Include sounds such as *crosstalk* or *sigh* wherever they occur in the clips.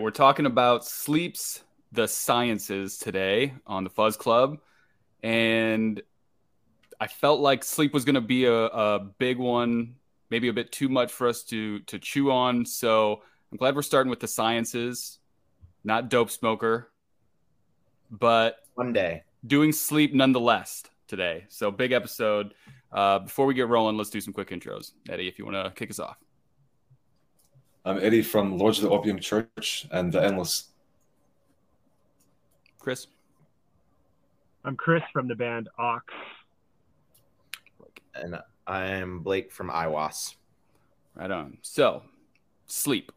We're talking about sleeps the sciences today on the Fuzz Club, and I felt like sleep was going to be a, a big one, maybe a bit too much for us to to chew on. So I'm glad we're starting with the sciences, not dope smoker, but one day doing sleep nonetheless today. So big episode. Uh, before we get rolling, let's do some quick intros. Eddy, if you want to kick us off. I'm Eddy from Lords of the Opium Church and the Endless. Kris. I'm Kris from the band Aawks. And I'm Blake from Aiwass. Right on. So, Sleep.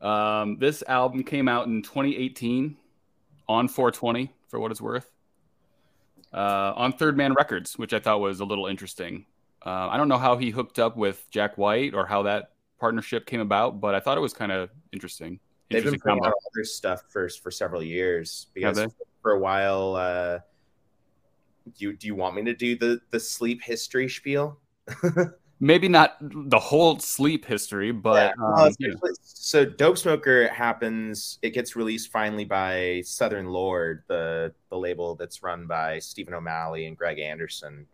Um, this album came out in 2018 on 420, for what it's worth, uh, on Third Man Records, which I thought was a little interesting. Uh, I don't know how he hooked up with Jack White or how that partnership came about, but I thought it was kind of interesting. They've been putting out other stuff first for several years because for a while. Uh, do you, do you want me to do the the sleep history spiel? *laughs* Maybe not the whole sleep history, but yeah. um, yeah. so Dope Smoker happens. It gets released finally by Southern Lord, the the label that's run by Stephen O'Malley and Greg Anderson.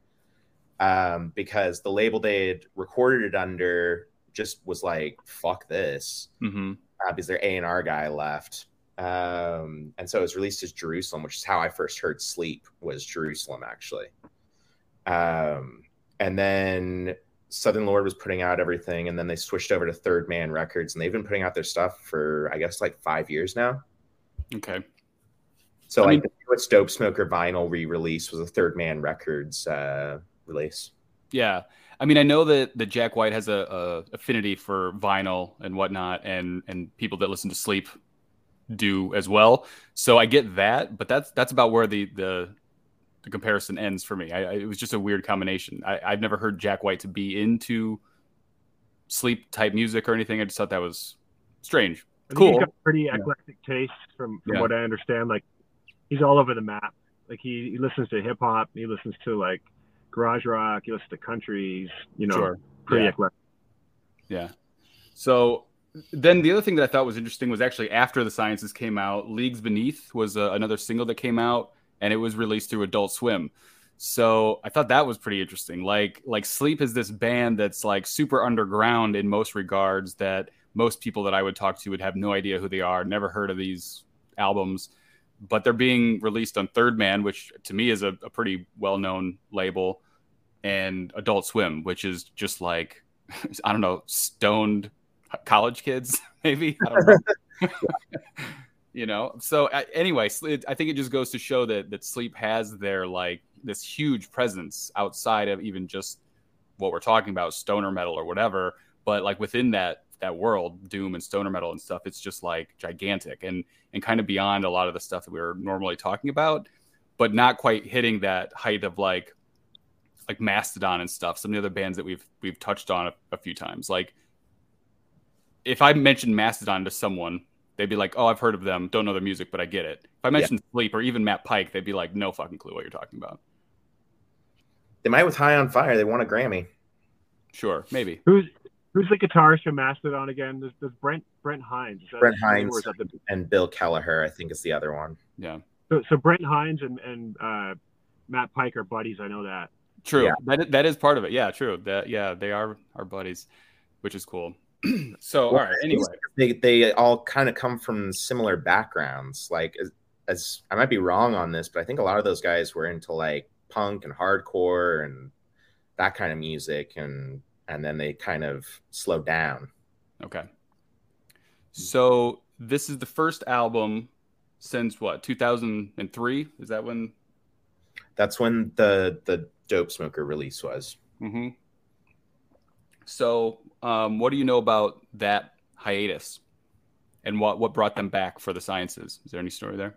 Um, because the label they had recorded it under just was like, "Fuck this," mm-hmm. uh, because their A and R guy left, um, and so it was released as Jerusalem, which is how I first heard "Sleep" was Jerusalem, actually. Um, and then Southern Lord was putting out everything, and then they switched over to Third Man Records, and they've been putting out their stuff for I guess like five years now. Okay. So I like mean, the newest Dope Smoker vinyl re-release was a Third Man Records uh, release. Yeah, I mean, I know that, that Jack White has a, a, affinity for vinyl and whatnot, and and people that listen to Sleep do as well. So I get that, but that's that's about where the the, the comparison ends for me. I, I, it was just a weird combination. I, I've never heard Jack White to be into sleep type music or anything. I just thought that was strange. Cool. He's got pretty eclectic yeah. taste, from from yeah. what I understand. Like he's all over the map. Like he, he listens to hip hop. He listens to like garage rock. He listens to countries. You know, sure. pretty yeah. eclectic. Yeah. So then the other thing that I thought was interesting was actually after the sciences came out, Leagues Beneath was uh, another single that came out, and it was released through Adult Swim. So I thought that was pretty interesting. Like like Sleep is this band that's like super underground in most regards that most people that I would talk to would have no idea who they are, never heard of these albums, but they're being released on Third Man, which to me is a, a pretty well known label, and Adult Swim, which is just like *laughs* I don't know, stoned college kids, *laughs* maybe. Know. *laughs* you know. So uh, anyway, I think it just goes to show that that sleep has their like this huge presence outside of even just what we're talking about, stoner metal or whatever. But like within that that world, doom and stoner metal and stuff, it's just like gigantic and and kind of beyond a lot of the stuff that we are normally talking about, but not quite hitting that height of like like Mastodon and stuff. Some of the other bands that we've we've touched on a, a few times, like if I mentioned Mastodon to someone, they'd be like, "Oh, I've heard of them. Don't know their music, but I get it." If I mentioned yeah. Sleep or even Matt Pike, they'd be like, "No fucking clue what you're talking about." They might with High on Fire. They won a Grammy. Sure, maybe. Who's who's the guitarist from Mastodon again? There's, there's Brent Brent Hinds. Brent Hinds the... and Bill Kelliher, I think, is the other one. Yeah. So, so Brent Hinds and and uh, Matt Pike are buddies. I know that. True. Yeah. That that is part of it. Yeah, true. That yeah, they are our buddies, which is cool. *clears throat* so well, all right. Anyway, they they all kind of come from similar backgrounds. Like as, as I might be wrong on this, but I think a lot of those guys were into like punk and hardcore and that kind of music, and and then they kind of slowed down. Okay. So this is the first album since what 2003 is that when that's when the the dope smoker release was mm-hmm. so um, what do you know about that hiatus and what, what brought them back for the sciences? Is there any story there?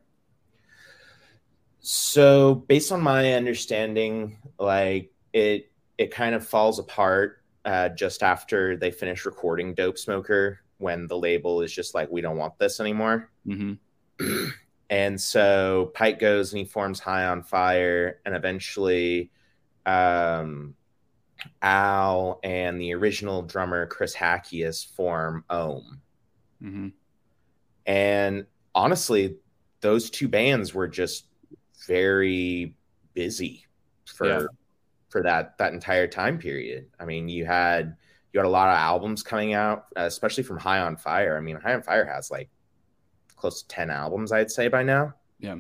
So, based on my understanding, like it, it kind of falls apart uh, just after they finish recording Dope Smoker when the label is just like, we don't want this anymore. Mm-hmm. *clears throat* and so Pike goes and he forms High on Fire, and eventually, um, Al and the original drummer Chris Hakius form Om. Mm-hmm. And honestly, those two bands were just very busy for yeah. For that that entire time period. I mean, you had you had a lot of albums coming out, especially from High on Fire. I mean, High on Fire has like close to 10 albums, I'd say by now. Yeah.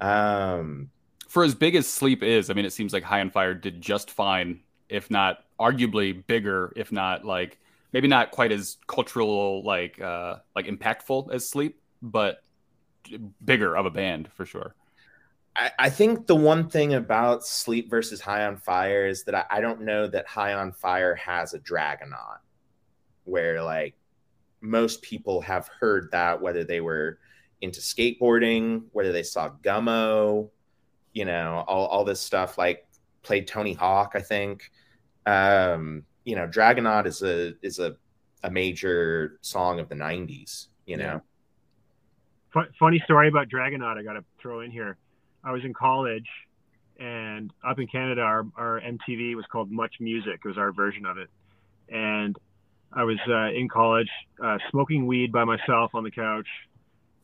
Um, for as big as Sleep is, I mean, it seems like High on Fire did just fine, if not arguably bigger, if not like maybe not quite as cultural, like uh, like impactful as Sleep, but bigger of a band for sure. I, I think the one thing about Sleep versus High on Fire is that I, I don't know that High on Fire has a Dragonaut, where like most people have heard that whether they were into skateboarding, whether they saw Gummo, you know, all, all this stuff like played Tony Hawk, I think. Um, you know, Dragonaut is a is a, a major song of the nineties, you know. Funny story about Dragonaut I gotta throw in here. I was in college and up in Canada our, our MTV was called Much Music. It was our version of it. And I was uh, in college, uh, smoking weed by myself on the couch,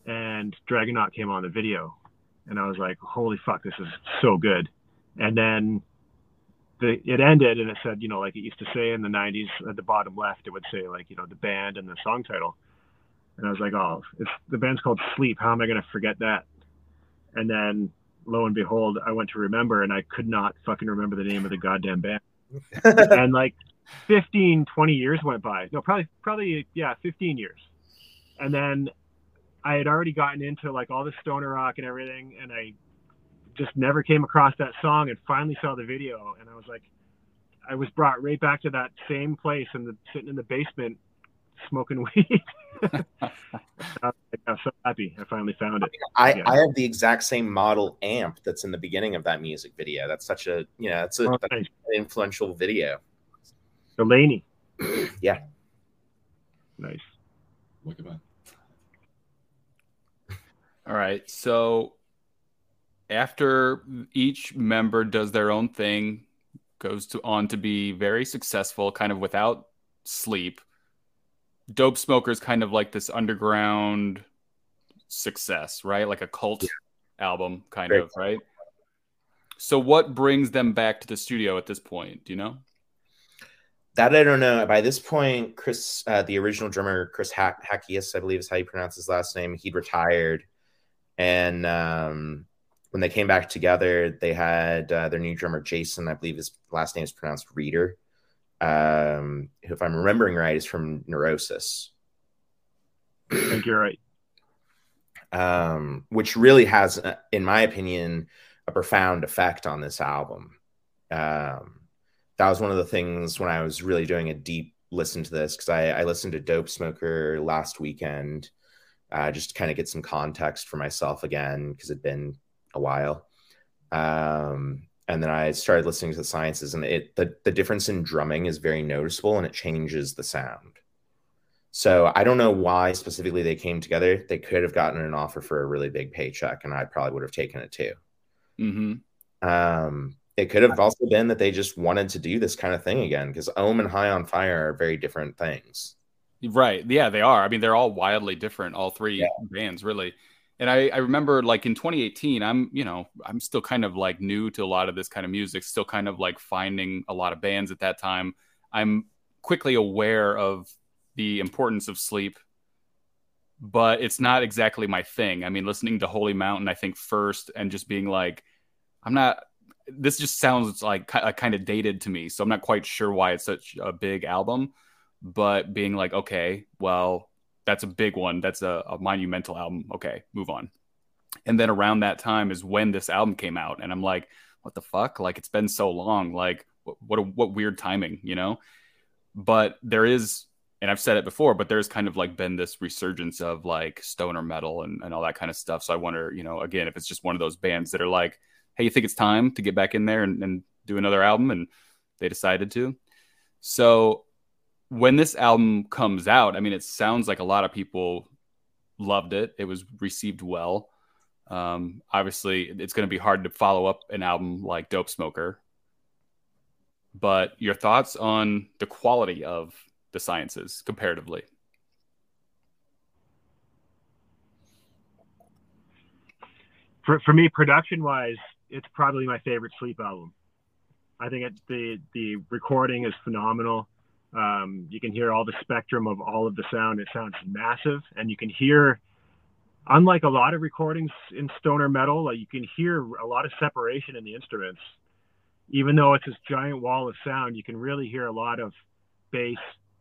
and Dragonaut came on the video, and I was like, "Holy fuck, this is so good!" And then the, it ended, and it said, you know, like it used to say in the '90s at the bottom left, it would say like, you know, the band and the song title, and I was like, "Oh, the band's called Sleep, how am I going to forget that?" And then lo and behold, I went to remember, and I could not fucking remember the name of the goddamn band, *laughs* and like 15, 20 years went by. No, probably, probably, yeah, 15 years. And then I had already gotten into like all the stoner rock and everything. And I just never came across that song and finally saw the video. And I was like, I was brought right back to that same place and sitting in the basement smoking *laughs* weed. *laughs* Uh, I'm so happy I finally found it. I, yeah. I have the exact same model amp that's in the beginning of that music video. That's such a you know, it's a, oh, nice. influential video. Delaney. *clears throat* yeah. Nice. Look at that. All right. So after each member does their own thing, goes to on to be very successful, kind of without sleep. Dope Smokers kind of like this underground success, right? Like a cult yeah. album, kind Great. of, right? So, what brings them back to the studio at this point? Do you know? that I don't know. By this point, Chris, uh, the original drummer, Chris Hack- Hakius, I believe is how you pronounce his last name, he'd retired. And um, when they came back together, they had uh, their new drummer, Jason, I believe his last name is pronounced Reeder, um, who, if I'm remembering right, is from Neurosis. I think you're right. Um, which really has, uh, in my opinion, a profound effect on this album. Um, that was one of the things when I was really doing a deep listen to this because I, I, listened to Dope Smoker last weekend uh, just to kind of get some context for myself again because it'd been a while. Um, and then I started listening to the sciences, and it the the difference in drumming is very noticeable, and it changes the sound. So I don't know why specifically they came together. They could have gotten an offer for a really big paycheck, and I probably would have taken it too. Mm-hmm. Um, it could have also been that they just wanted to do this kind of thing again because Om and High on Fire are very different things. Right. Yeah, they are. I mean, they're all wildly different, all three yeah. bands, really. And I, I remember like in 2018, I'm, you know, I'm still kind of like new to a lot of this kind of music, still kind of like finding a lot of bands at that time. I'm quickly aware of the importance of sleep, but it's not exactly my thing. I mean, listening to Holy Mountain, I think first, and just being like, I'm not this just sounds like kind of dated to me. So I'm not quite sure why it's such a big album, but being like, okay, well, that's a big one. That's a, a monumental album. Okay, move on. And then around that time is when this album came out, and I'm like, what the fuck? Like it's been so long. Like what what, a, what weird timing, you know? But there is and I've said it before, but there's kind of like been this resurgence of like stoner metal and, and all that kind of stuff. So I wonder, you know, again, if it's just one of those bands that are like, hey, you think it's time to get back in there and, and do another album? And they decided to. So when this album comes out, I mean, it sounds like a lot of people loved it. It was received well. Um, obviously, it's going to be hard to follow up an album like Dope Smoker. But your thoughts on the quality of the sciences comparatively? for for me, production wise, it's probably my favorite Sleep album. I think it, the the recording is phenomenal. Um, you can hear all the spectrum of all of the sound. It sounds massive, and you can hear, unlike a lot of recordings in stoner metal, like you can hear a lot of separation in the instruments. Even though it's this giant wall of sound, you can really hear a lot of bass,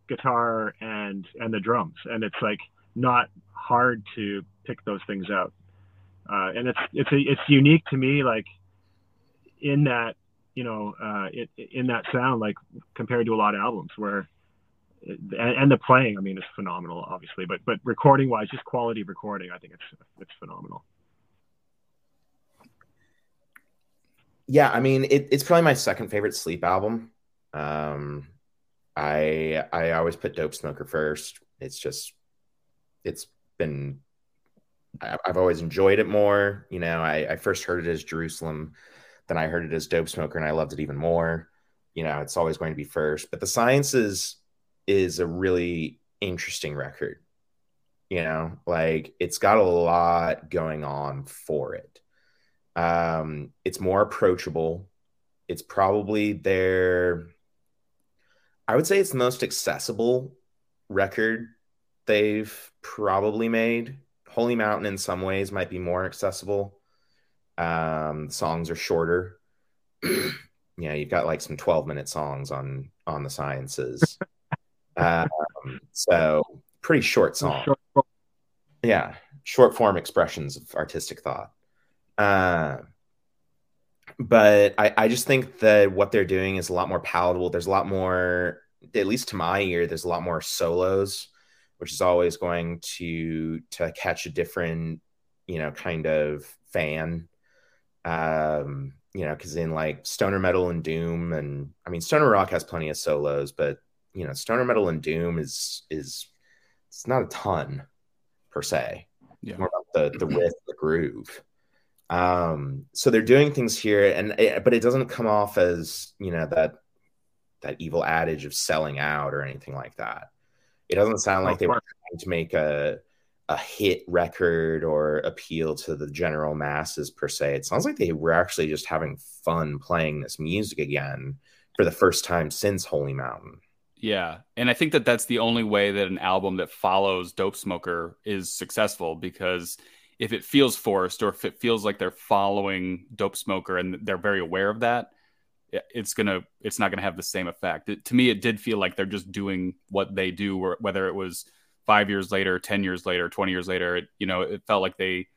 guitar, and and the drums, and it's like not hard to pick those things out. Uh, and it's it's a, it's unique to me, like in that you know, uh, it, in that sound, like compared to a lot of albums where, and, and the playing, I mean, is phenomenal, obviously, but but recording wise, just quality of recording, I think it's it's phenomenal. Yeah, I mean, it, it's probably my second favorite Sleep album. Um, I I always put Dope Smoker first. It's just, it's been, I, have always enjoyed it more. You know, I, I first heard it as Jerusalem then I heard it as Dope Smoker and I loved it even more. You know, it's always going to be first. But the Sciences is a really interesting record. You know, like it's got a lot going on for it. Um, it's more approachable. It's probably their, I would say it's the most accessible record they've probably made. Holy Mountain, in some ways, might be more accessible um, songs are shorter. *clears throat* yeah, you've got like some 12 minute songs on on the sciences. *laughs* um, so pretty short song. Yeah, short form expressions of artistic thought. Uh, but I, I just think that what they're doing is a lot more palatable. There's a lot more, at least to my ear, there's a lot more solos, which is always going to to catch a different, you know, kind of fan um, you know, because in like stoner metal and doom, and I mean, stoner rock has plenty of solos, but you know, stoner metal and doom is is it's not a ton per se. Yeah. more about the the riff, the groove. Um, so they're doing things here, and it, but it doesn't come off as you know that that evil adage of selling out or anything like that. It doesn't sound like they were trying to make a a hit record or appeal to the general masses per se. It sounds like they were actually just having fun playing this music again for the first time since Holy Mountain. Yeah, and I think that that's the only way that an album that follows Dope Smoker is successful because if it feels forced or if it feels like they're following Dope Smoker and they're very aware of that, it's gonna it's not gonna have the same effect. It, to me, it did feel like they're just doing what they do, or whether it was five years later, 10 years later, 20 years later, it, you know, it felt like they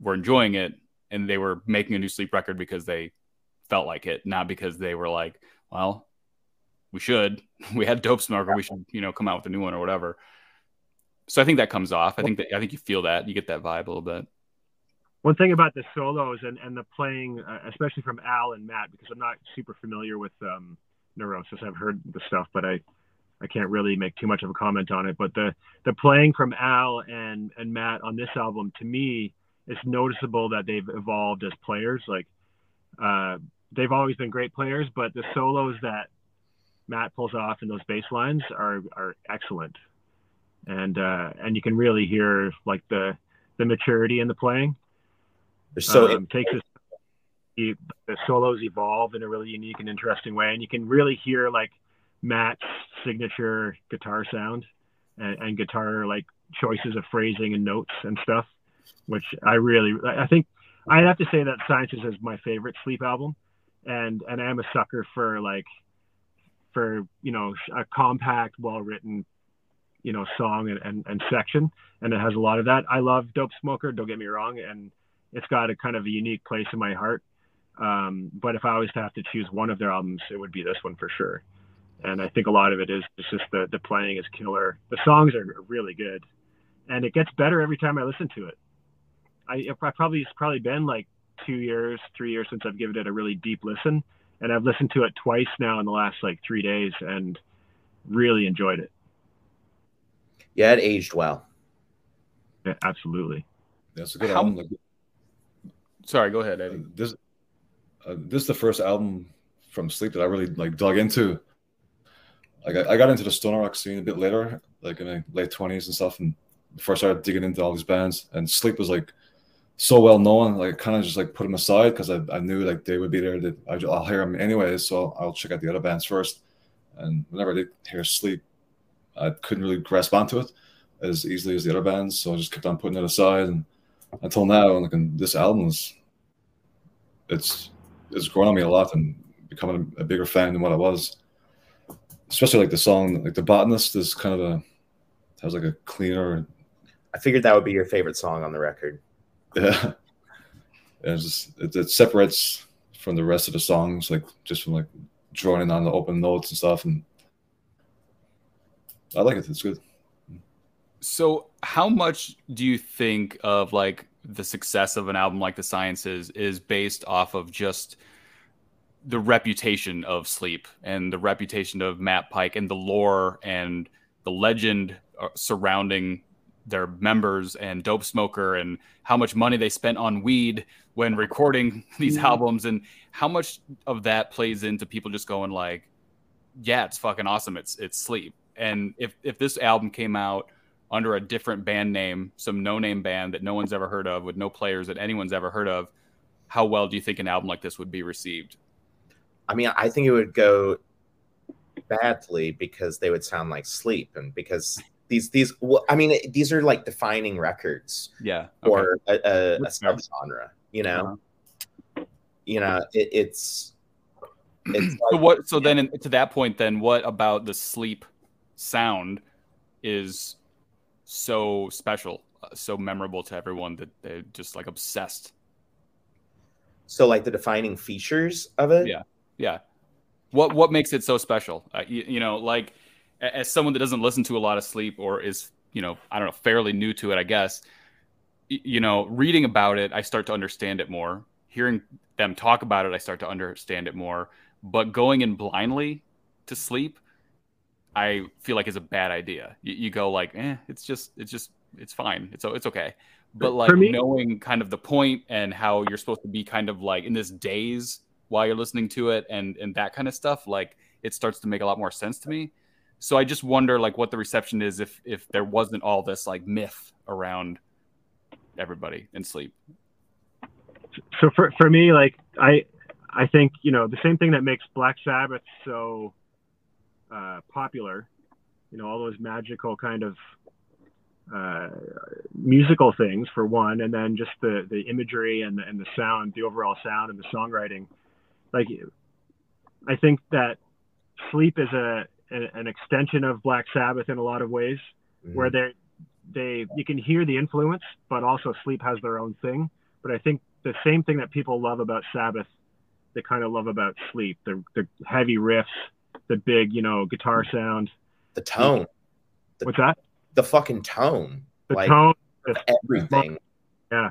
were enjoying it and they were making a new sleep record because they felt like it, not because they were like, well, we should, *laughs* we had dope smoker. We should, you know, come out with a new one or whatever. So I think that comes off. I think that, I think you feel that you get that vibe a little bit. One thing about the solos and, and the playing, uh, especially from Al and Matt, because I'm not super familiar with um, Neurosis. I've heard the stuff, but I, I can't really make too much of a comment on it, but the the playing from Al and and Matt on this album to me it's noticeable that they've evolved as players. Like uh, they've always been great players, but the solos that Matt pulls off in those bass lines are are excellent, and uh, and you can really hear like the the maturity in the playing. So um, it takes us, the solos evolve in a really unique and interesting way, and you can really hear like Matt's signature guitar sound and, and guitar like choices of phrasing and notes and stuff, which I really I think I'd have to say that Sciences is my favorite Sleep album, and and I'm a sucker for like for you know a compact, well written, you know song and, and, and section, and it has a lot of that. I love Dope Smoker, don't get me wrong, and it's got a kind of a unique place in my heart. Um, but if I was to have to choose one of their albums, it would be this one for sure and I think a lot of it is it's just the the playing is killer. The songs are really good, and it gets better every time I listen to it. I, I probably it's probably been like two years, three years since I've given it a really deep listen, and I've listened to it twice now in the last like three days, and really enjoyed it. Yeah, it aged well. Yeah, absolutely. That's a good How... album. Sorry, go ahead, Eddy. Uh, this uh, this is the first album from Sleep that I really like dug into like I, I got into the stoner rock scene a bit later, like in my late twenties and stuff, and before I started digging into all these bands. And Sleep was like so well known. Like kind of just like put them aside because I, I knew like they would be there. That I, will hear them anyways, so I'll check out the other bands first. And whenever I did hear Sleep, I couldn't really grasp onto it as easily as the other bands, so I just kept on putting it aside. And until now, and like this album is, it's it's grown on me a lot and becoming a, a bigger fan than what I was. Especially like the song, like the botanist is kind of a has like a cleaner. I figured that would be your favorite song on the record. *laughs* Yeah, it just it, it separates from the rest of the songs, like just from like drawing on the open notes and stuff, and I like it. It's good. So, how much do you think of like the success of an album like The Sciences is based off of just the reputation of Sleep and the reputation of Matt Pike and the lore and the legend uh, surrounding their members and dope smoker and how much money they spent on weed when recording *laughs* these mm-hmm. albums and how much of that plays into people just going like yeah it's fucking awesome. It's it's sleep. And if if this album came out under a different band name some no name band that no one's ever heard of with no players that anyone's ever heard of how well do you think an album like this would be received i mean i think it would go badly because they would sound like sleep and because these these well, I mean these are like defining records. Yeah. Okay. Or a, a, a subgenre. You know. Uh-huh. You know it, it's. It's like, so what? So yeah. then, in, to that point, then what about the sleep sound is so special, uh, so memorable to everyone that they're just like obsessed. So, like the defining features of it. Yeah, yeah. What what makes it so special? Uh, you, you know, like as someone that doesn't listen to a lot of sleep or is you know i don't know fairly new to it i guess you know reading about it i start to understand it more. Hearing them talk about it i start to understand it more. But going in blindly to sleep i feel like is a bad idea. You, you go like eh it's just it's just it's fine. It's it's okay. But like me, knowing kind of the point and how you're supposed to be kind of like in this daze while you're listening to it and and that kind of stuff like it starts to make a lot more sense to me so I just wonder like what the reception is if if there wasn't all this like myth around everybody in sleep. So for for me, like I I think you know the same thing that makes Black Sabbath so uh, popular. You know all those magical kind of uh, musical things for one, and then just the the imagery and the, and the sound, the overall sound and the songwriting. Like I think that sleep is a an extension of Black Sabbath in a lot of ways, mm-hmm. where they they you can hear the influence, but also Sleep has their own thing. But I think the same thing that people love about Sabbath, they kind of love about Sleep. The the heavy riffs, the big you know guitar sound, the tone. The, What's that? The fucking tone. The like, tone. Everything. Yeah.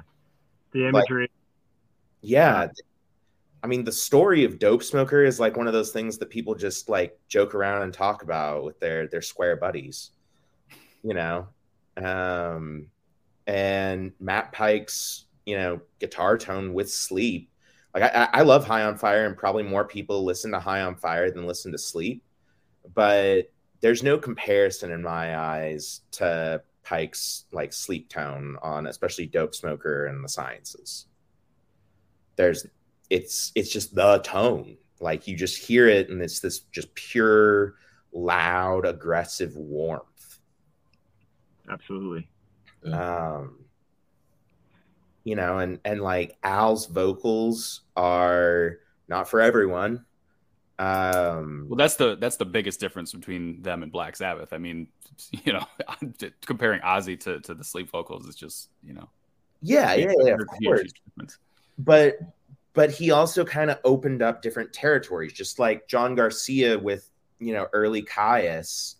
The imagery. Like, yeah, I mean, the story of Dope Smoker is like one of those things that people just like joke around and talk about with their their square buddies, you know. Um, and Matt Pike's you know guitar tone with Sleep, like I, I love High on Fire, and probably more people listen to High on Fire than listen to Sleep, but there's no comparison in my eyes to Pike's like sleep tone on especially Dope Smoker and the Sciences. There's it's it's just the tone. Like you just hear it and it's this just pure loud aggressive warmth. Absolutely. Um you know and and like al's vocals are not for everyone. Um well that's the that's the biggest difference between them and black sabbath. I mean *laughs* you know *laughs* comparing ozzy to to the sleep vocals is just you know. Yeah yeah, yeah of course. but but he also kind of opened up different territories, just like John Garcia with you know early Kyuss.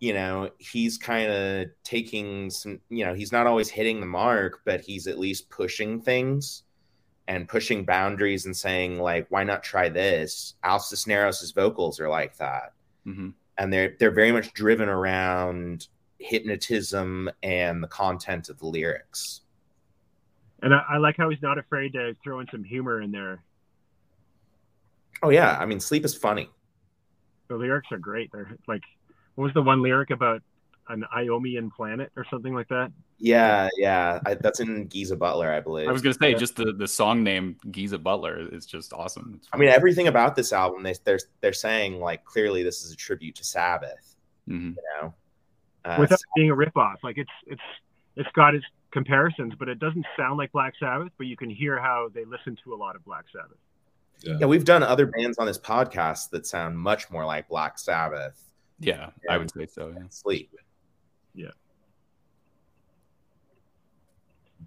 You know, he's kind of taking some. You know, he's not always hitting the mark, but he's at least pushing things and pushing boundaries and saying like, why not try this? Al Cisneros' vocals are like that, mm-hmm. and they're they're very much driven around hypnotism and the content of the lyrics. And I, I, like how he's not afraid to throw in some humor in there. Oh yeah, I mean, sleep is funny. The lyrics are great. They're like, what was the one lyric about an Iomian planet or something like that. Yeah, yeah, I, that's in Giza Butler, I believe. I was gonna say Yeah. just the the song name Giza Butler is just awesome. It's I mean, everything about this album, they, they're they're saying like clearly this is a tribute to Sabbath. Mhm. You know, uh, without being a ripoff. Like it's it's it's got its comparisons, but it doesn't sound like Black Sabbath. But you can hear how they listen to a lot of Black Sabbath. Yeah. yeah, we've done other bands on this podcast that sound much more like Black Sabbath. yeah, I would say so. Yeah. Sleep. Yeah.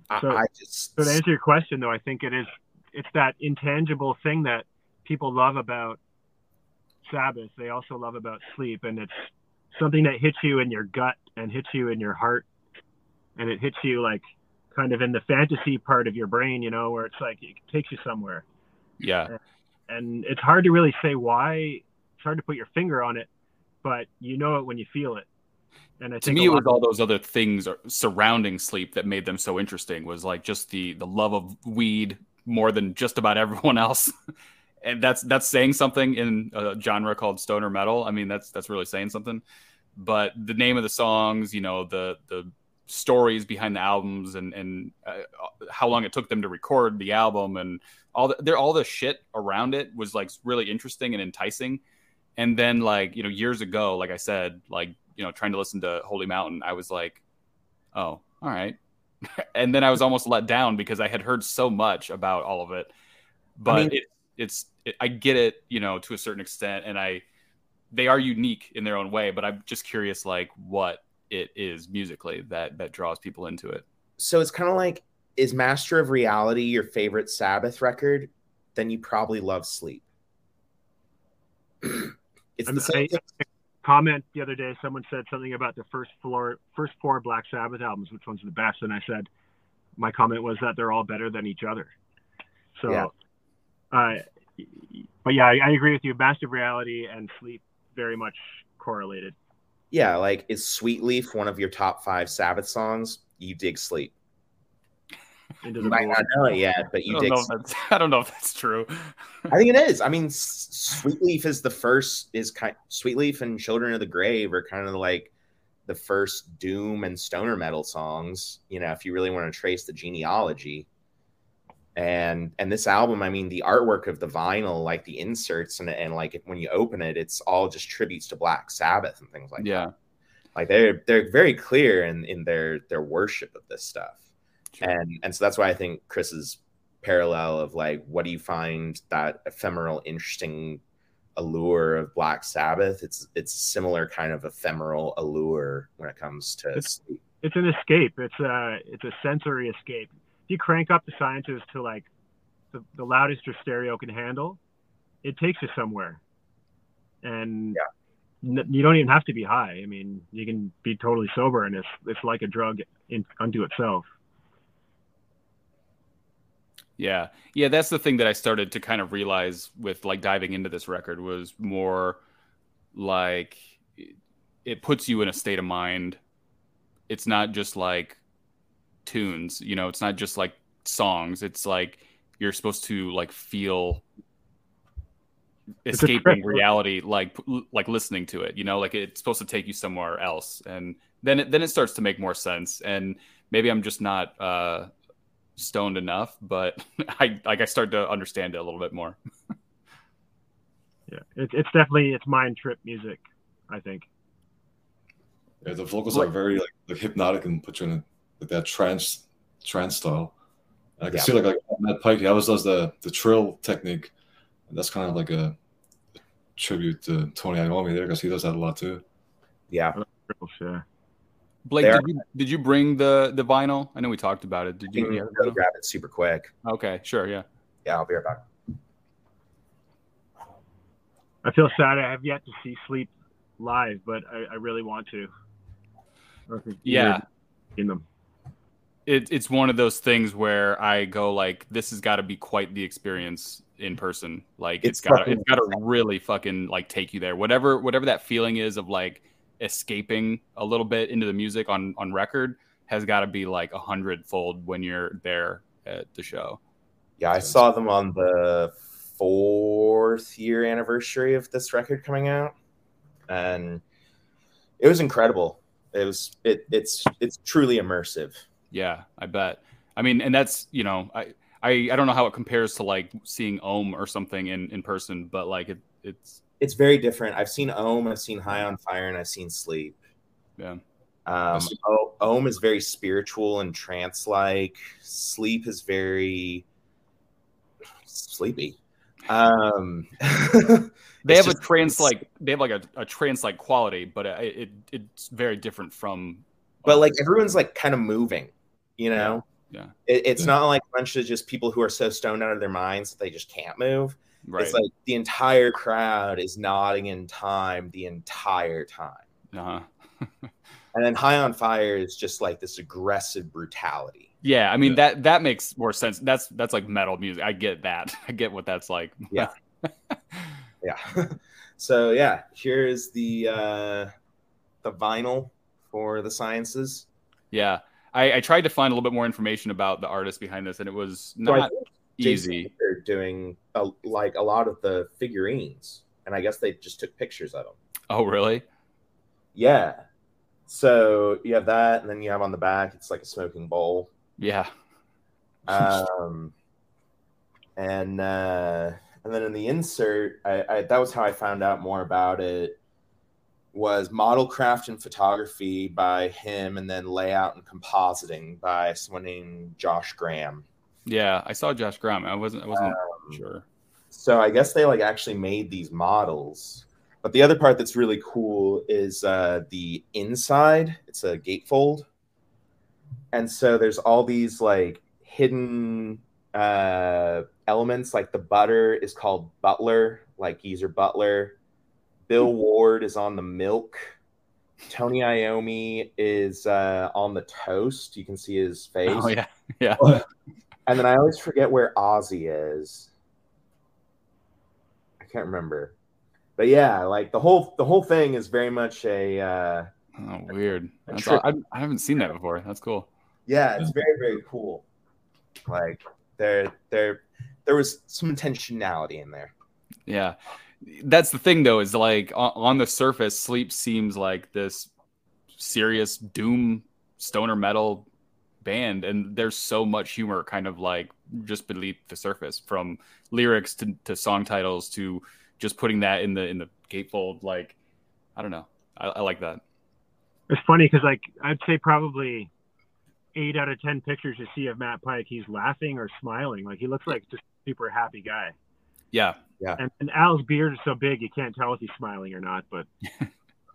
I, So- I just So to answer your question, though, I think it is it's that intangible thing that people love about Sabbath. They also love about sleep, and it's something that hits you in your gut and hits you in your heart, and it hits you like kind of in the fantasy part of your brain, you know, where it's like it takes you somewhere. Yeah, and it's hard to really say why. It's hard to put your finger on it, but you know it when you feel it. And I to me it was all those other things surrounding sleep that made them so interesting was like just the the love of weed more than just about *laughs* everyone else and that's that's saying something in a genre called stoner metal i mean that's that's really saying something but the name of the songs you know the the stories behind the albums and and uh, how long it took them to record the album and all the, all the shit around it was like really interesting and enticing. And then like you know years ago like i said like you know trying to listen to holy mountain i was like oh all right. *laughs* And then i was almost let down because i had heard so much about all of it. But mean- it, it's it, i get it you know to a certain extent and i they are unique in their own way but i'm just curious like what it is musically that that draws people into it so it's kind of like is Master of Reality your favorite Sabbath record? Then you probably love Sleep. *clears throat* it's I'm- the same I- thing. comment the other day. Someone said something about the first four first four Black Sabbath albums, which one's the best, and I said my comment was that they're all better than each other. So, Yeah. uh, but yeah, I, I agree with you. Master of Reality and Sleep very much correlated. Yeah, like is Sweet Leaf one of your top five Sabbath songs? You dig Sleep. Into You might not know it yet, but you don't, dig *laughs* I don't know if that's true I think it is. I mean, S- *laughs* Sweet Leaf is the first. Is kind Sweet Leaf and Children of the Grave are kind of like the first doom and stoner metal songs. You know, if you really want to trace the genealogy. And and this album, I mean, the artwork of the vinyl, like the inserts and and like when you open it, it's all just tributes to Black Sabbath and things like yeah that. Like they're they're very clear in in their their worship of this stuff Sure. and and so that's why I think Chris's parallel of like what do you find that ephemeral interesting allure of Black Sabbath it's it's a similar kind of ephemeral allure when it comes to It's- sleep. it's an escape. It's a it's a sensory escape. If you crank up the sciences to like the, the loudest your stereo can handle, it takes you somewhere. And n- you don't even have to be high. I mean, you can be totally sober, and it's it's like a drug in, unto itself. Yeah. Yeah, that's the thing that I started to kind of realize with like diving into this record was more like it- it puts you in a state of mind. It's not just like tunes, you know, it's not just like songs. It's like you're supposed to like feel escaping reality like like listening to it, you know, like it's supposed to take you somewhere else and then it, then it starts to make more sense and maybe I'm just not uh stoned enough, but *laughs* I like I start to understand it a little bit more. *laughs* Yeah, it, it's definitely it's mind trip music. I think. Yeah, the vocals What- are very like, like hypnotic and put you in a, like that trance trance style. And I can Yeah. see like like Matt Pike, he always does the the trill technique, and that's kind of like a, a tribute to Tony Iommi there because he does that a lot too. Yeah. Yeah. Blake, They did you did you bring the the vinyl? I know we talked about it. Did You you? yeah, mm-hmm. go grab it super quick. Okay, sure, yeah. Yeah, I'll be right back. I feel sad I have yet to see Sleep live, but I, I really want to. I Yeah. in them. It, it's one of those things where I go like, this has got to be quite the experience in person. Like it's It's got it's got to really fucking like take you there. Whatever whatever that feeling is of like escaping a little bit into the music on on record has got to be like a hundredfold when you're there at the show. Yeah, I saw them on the fourth year anniversary of this record coming out, and it was incredible. It was it it's it's truly immersive. Yeah, I bet. I mean, and that's you know, I I, I don't know how it compares to like seeing Om or something in in person, but like it it's It's very different. I've seen Om, I've seen High on Fire, and I've seen Sleep. yeah Um, Om is very spiritual and trance-like. Sleep is very sleepy. Um, *laughs* they have a trance like they have like a, a trance like quality, but it, it it's very different from. but like everyone's like kind of moving, you know. Yeah. It, it's Yeah. not like a bunch of just people who are so stoned out of their minds that they just can't move. right. It's like the entire crowd is nodding in time the entire time. uh-huh. *laughs* And then High on Fire is just like this aggressive brutality. Yeah, I mean Yeah. that that makes more sense. That's that's like metal music. I get that. *laughs* I get what that's like. Yeah. *laughs* Yeah. so yeah, here is the uh the vinyl for the sciences. Yeah. I, I tried to find a little bit more information about the artist behind this, and it was not think easy. They're doing a, like a lot of the figurines, and I guess they just took pictures of them. Oh, really? Yeah. So you have that, and then you have on the back, it's like a smoking bowl. Yeah. Um, and uh, and then in the insert, I, I that was how I found out more about it. Was model craft and photography by him, and then layout and compositing by someone named Josh Graham. Yeah. I saw Josh Graham. I wasn't. I wasn't Um, sure. So I guess they like actually made these models. But the other part that's really cool is uh, the inside. It's a gatefold, and so there's all these like hidden uh, elements. Like the butter is called Butler, like Geezer Butler. Bill Ward is on the milk. Tony Iommi is uh, on the toast. You can see his face. Oh yeah. *laughs* Yeah. And then I always forget where Ozzy is. I can't remember. But yeah, like the whole the whole thing is very much a uh Oh, weird. A That's trip. I, I haven't seen that before. That's cool. yeah, it's very very cool. Like there there there was some intentionality in there. Yeah. That's the thing though, is like on, the surface, sleep seems like this serious doom stoner metal band, and there's so much humor kind of like just beneath the surface, from lyrics to, to song titles to just putting that in the in the gatefold. Like, I don't know. I, I like that. It's funny because like I'd say probably eight out of ten pictures you see of Matt Pike, he's laughing or smiling. Like he looks like just super happy guy. Yeah. And, and Al's beard is so big you can't tell if he's smiling or not. But *laughs*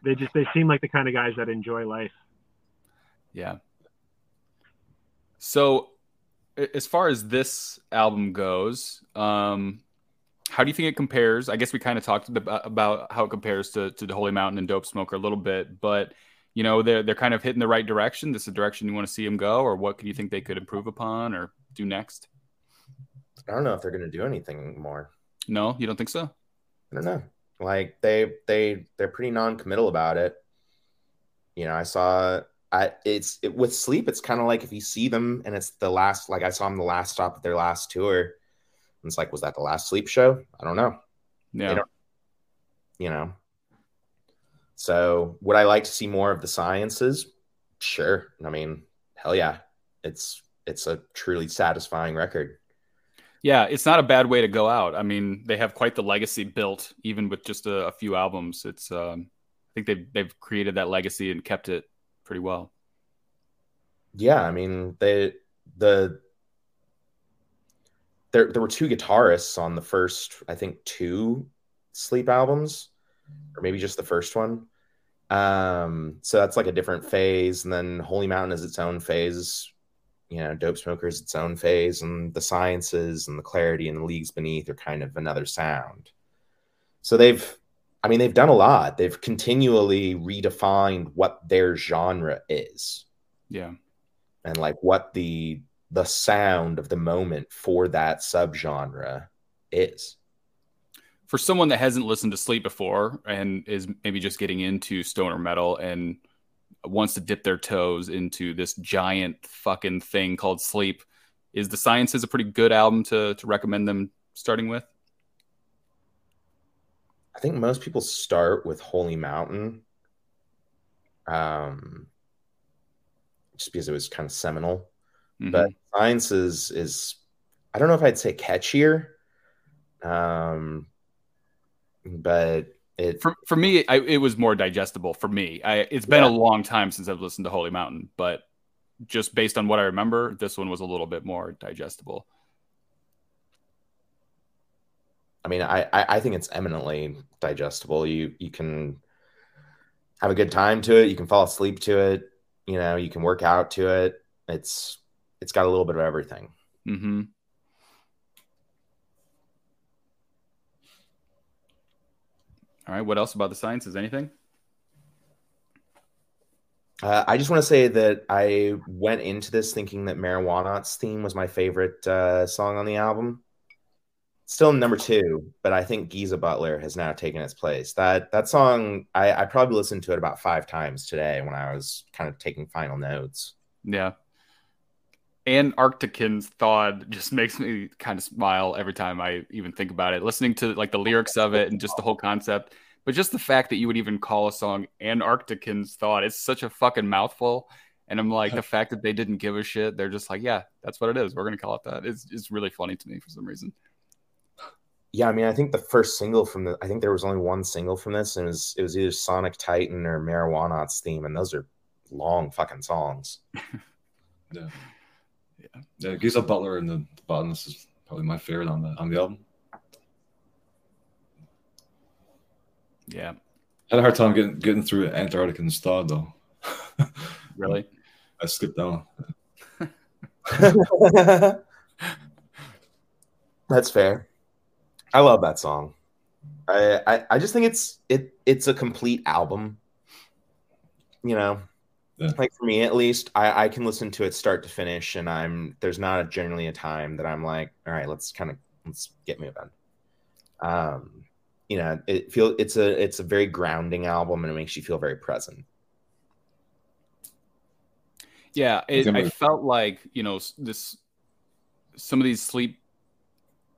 they just they seem like the kind of guys that enjoy life. Yeah. So, as far as this album goes, um, how do you think it compares? I guess we kind of talked about, about how it compares to, to the Holy Mountain and Dope Smoker a little bit, but you know they're they're kind of hitting the right direction. This is the direction you want to see them go, or what do you think they could improve upon or do next? I don't know if they're gonna do anything more. No, you don't think so? I don't know. Like they they they're pretty non-committal about it. You know, I saw I it's it, with sleep. It's kind of like if you see them and it's the last. Like I saw them the last stop of their last tour. And it's like, was that the last sleep show? I don't know. Yeah. don't- You know. So would I like to see more of the sciences? Sure. I mean, hell yeah. It's it's a truly satisfying record. Yeah, it's not a bad way to go out. I mean, they have quite the legacy built, even with just a, a few albums. It's, um, I think they've they've created that legacy and kept it pretty well. Yeah, I mean they the there there were two guitarists on the first, I think, two sleep albums, or maybe just the first one. Um, so that's like a different phase, and then Holy Mountain is its own phase. You know, Dope Smoker is its own phase, and the Sciences and the Clarity and the Leagues Beneath are kind of another sound. So they've, I mean, they've done a lot. They've continually redefined what their genre is Yeah. and like what the the sound of the moment for that subgenre is. For someone that hasn't listened to Sleep before and is maybe just getting into stoner metal and wants to dip their toes into this giant fucking thing called Sleep, is the Sciences a pretty good album to to recommend them starting with? I think most people start with Holy Mountain. um, just because it was kind of seminal. Mhm. But Sciences is is I don't know if I'd say catchier, um, but it for for me, I, it was more digestible for me. I it's been Yeah. a long time since I've listened to Holy Mountain, but just based on what I remember, this one was a little bit more digestible. I mean, I, I think it's eminently digestible. You you can have a good time to it. You can fall asleep to it. You know, you can work out to it. It's it's got a little bit of everything. hmm All right. What else about the sciences? Anything? Uh, I just want to say that I went into this thinking that Marijuanaut's theme was my favorite uh, song on the album. Still number two, but I think Giza Butler has now taken its place. That that song, I, I probably listened to it about five times today when I was kind of taking final notes. Yeah. And Arctican's thought just makes me kind of smile every time I even think about it. Listening to like the lyrics of it and just the whole concept, but just the fact that you would even call a song Antarcticans Thawed, it's such a fucking mouthful. And I'm like, the fact that they didn't give a shit, they're just like, yeah, that's what it is. We're gonna call it that. It's it's really funny to me for some reason. Yeah, I mean, I think the first single from the, I think there was only one single from this, and it was it was either Sonic Titan or Marijuanaut's theme, and those are long fucking songs. *laughs* Yeah. Yeah, Giza Butler and the Botanist is probably my favorite on the on the album. Yeah, Had a hard time getting getting through Antarctic and Star though. *laughs* really. I skipped down. *laughs* That's fair. I love that song. I, I I just think it's it it's a complete album. You know, Yeah. like for me at least, I I can listen to it start to finish, and I'm there's not generally a time that I'm like, all right, let's kind of let's get moving. Um, you know, it feel it's a it's a very grounding album, and it makes you feel very present. Yeah, it, I felt like you know this. Some of these sleep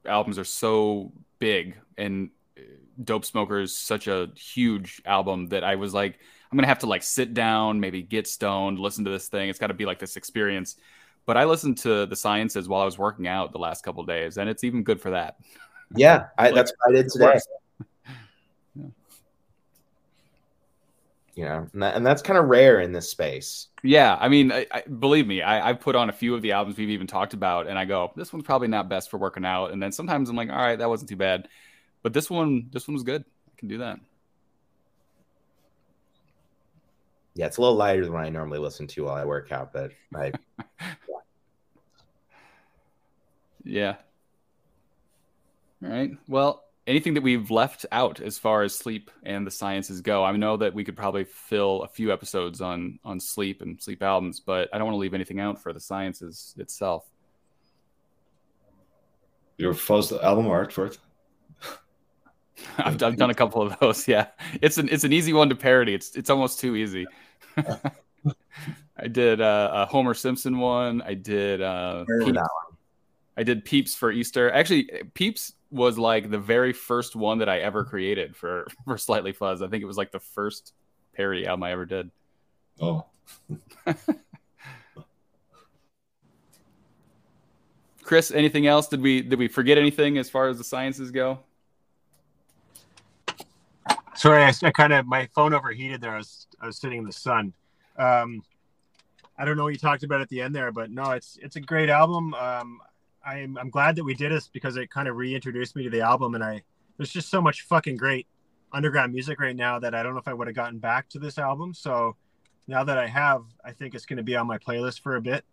albums are so big, and uh, Dope Smoker is such a huge album that I was like, I'm gonna have to like sit down, maybe get stoned, listen to this thing. It's got to be like this experience. But I listened to the Sciences while I was working out the last couple of days, and it's even good for that. Yeah, I, *laughs* Like, that's what I did today. works. You know, and, that, and that's kind of rare in this space. Yeah, I mean, I, I, believe me, I, I put on a few of the albums we've even talked about, and I go, this one's probably not best for working out. And then sometimes I'm like, all right, that wasn't too bad, but this one, this one was good. I can do that. Yeah, it's a little lighter than what I normally listen to while I work out, but I *laughs* Yeah. All right. Well, anything that we've left out as far as sleep and the sciences go, I know that we could probably fill a few episodes on on sleep and sleep albums, but I don't want to leave anything out for the sciences itself. Your fuzzed album art for it. *laughs* I've, I've done a couple of those. *laughs* Yeah, it's an it's an easy one to parody. It's it's almost too easy. *laughs* I did uh, a Homer Simpson one. I did uh, Peeps. I did Peeps for Easter. Actually, Peeps was like the very first one that I ever created for for Slightly Fuzz. I think it was like the first parody album I ever did. Oh, Kris, anything else? Did we did we forget anything as far as the sciences go? Sorry, I, I kind of my phone overheated there. I was I was sitting in the sun. Um, I don't know what you talked about at the end there, but no, it's it's a great album. Um, I'm I'm glad that we did this because it kind of reintroduced me to the album, and I there's just so much fucking great underground music right now that I don't know if I would have gotten back to this album. So now that I have, I think it's going to be on my playlist for a bit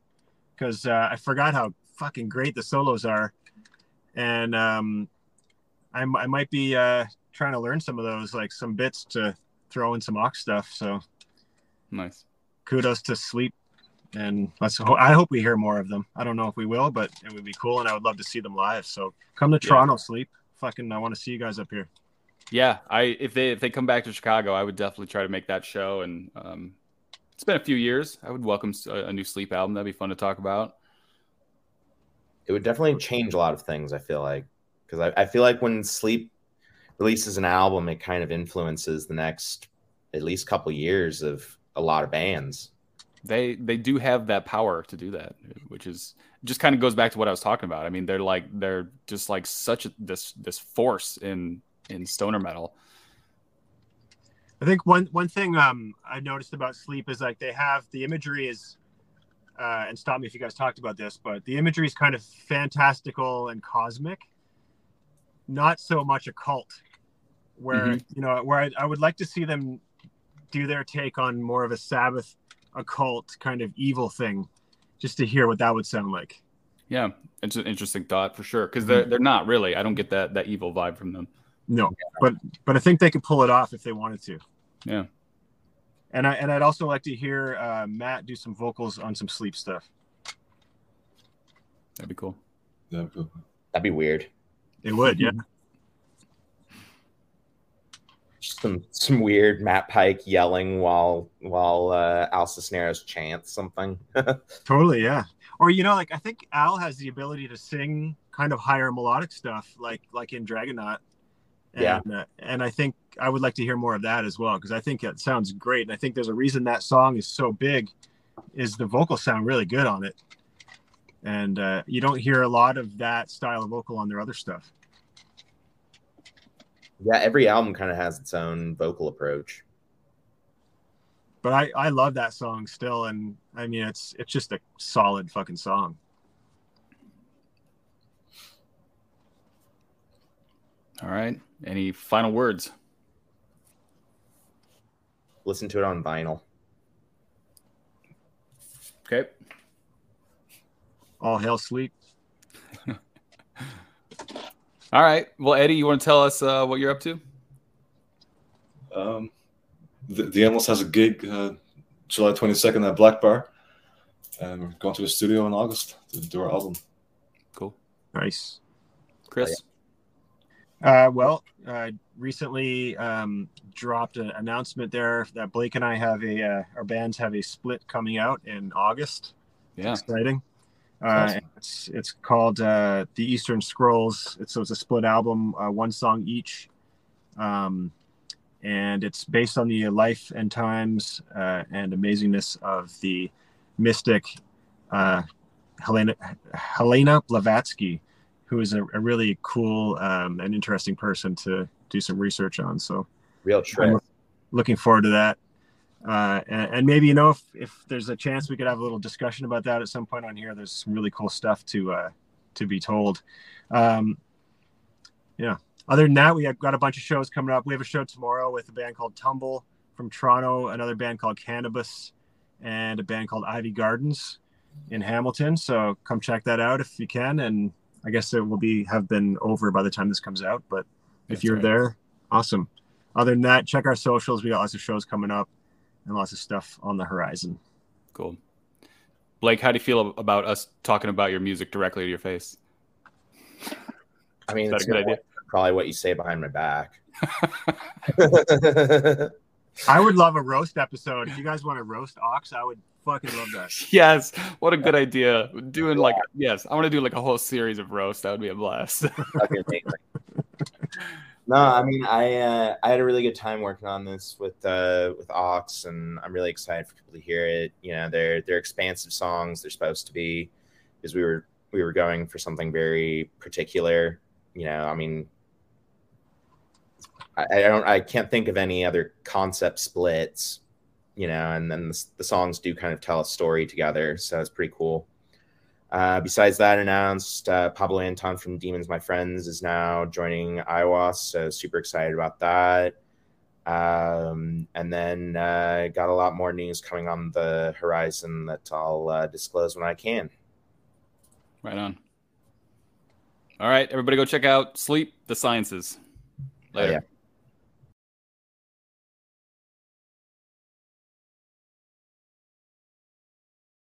because uh, I forgot how fucking great the solos are, and um, I, I might be uh, trying to learn some of those, like some bits to throw in some Aawks stuff. So Nice. kudos to Sleep, and let's. ho- I hope we hear more of them. I don't know if we will, but it would be cool, and I would love to see them live. So come to Yeah. Toronto, Sleep. Fucking, I want to see you guys up here. Yeah, I if they if they come back to Chicago, I would definitely try to make that show. And um, it's been a few years. I would welcome a new Sleep album. That'd be fun to talk about. it would definitely change a lot of things. I feel like because I, I feel like when Sleep releases an album, it kind of influences the next at least couple years of a lot of bands. They they do have that power to do that, which is just kind of goes back to what I was talking about. I mean, they're like they're just like such a, this this force in in stoner metal. I think one one thing um, I noticed about Sleep is like they have the imagery is, uh, and stop me if you guys talked about this, but the imagery is kind of fantastical and cosmic, not so much a cult. Where Mhm. you know where I, I would like to see them do their take on more of a Sabbath occult kind of evil thing, just to hear what that would sound like. Yeah, it's an interesting thought for sure because they're they're not really. I don't get that that evil vibe from them. No, but but I think they could pull it off if they wanted to. Yeah. And I and I'd also like to hear uh, Matt do some vocals on some sleep stuff. That'd be cool. Yeah, cool. That'd be weird. It would, yeah. Just some some weird Matt Pike yelling while while uh, Al Cisneros chants something. *laughs* Totally, yeah. Or you know, like I think Al has the ability to sing kind of higher melodic stuff, like like in Dragonaut. And, Yeah. uh, and I think I would like to hear more of that as well because I think it sounds great, and I think there's a reason that song is so big, is the vocals sound really good on it, and uh, you don't hear a lot of that style of vocal on their other stuff. Yeah, every album kind of has its own vocal approach. But I I love that song still, and I mean it's it's just a solid fucking song. All right. Any final words? Listen to it on vinyl. Okay. All hail sleep. *laughs* All right. Well, Eddy, you want to tell us uh, what you're up to? Um, the, the Endless has a gig uh, July 22nd at Black Bar. And we're going to the studio in August to do our album. Cool. Nice. Kris? Uh, well, I recently um, dropped an announcement there that Blake and I have a uh, our bands have a split coming out in August. Yeah. Exciting. Uh, Awesome. It's it's called uh, the Eastern Scrolls. It's, so it's a split album, uh, one song each, um, and it's based on the life and times uh, and amazingness of the mystic uh, Helena Helena Blavatsky, who is a, a really cool um, and interesting person to do some research on. So Real trip. I'm looking forward to that. Uh, and, and maybe you know if, if there's a chance we could have a little discussion about that at some point on here. There's some really cool stuff to uh, to be told. Um, yeah. Other than that, we have got a bunch of shows coming up. We have a show tomorrow with a band called Tumble from Toronto, another band called Cannabis, and a band called Ivy Gardens in Hamilton. So come check that out if you can. And I guess it will be have been over by the time this comes out. But if That's you're right. there, awesome. Other than that, check our socials. We got lots of shows coming up and lots of stuff on the horizon. Cool. Blake, how do you feel about us talking about your music directly to your face? I mean, Is that it's a good idea? probably what you say behind my back. *laughs* I would love a roast episode. If you guys want to roast Aawks, I would fucking love that. *laughs* yes. What a good idea. Doing like, yes, I want to do like a whole series of roast. That would be a blast. *laughs* No, I mean, I uh, I had a really good time working on this with uh, with Aawks, and I'm really excited for people to hear it. You know, they're they're expansive songs. They're supposed to be, because we were we were going for something very particular. You know, I mean, I, I don't I can't think of any other concept splits. You know, and then the, the songs do kind of tell a story together, so it's pretty cool. Uh, besides that, announced uh, Pablo Anton from Demons My Friends is now joining Aiwass, so super excited about that. Um, and then uh, got a lot more news coming on the horizon that I'll uh, disclose when I can. right on. All right, everybody go check out Sleep the Sciences. Later. yeah.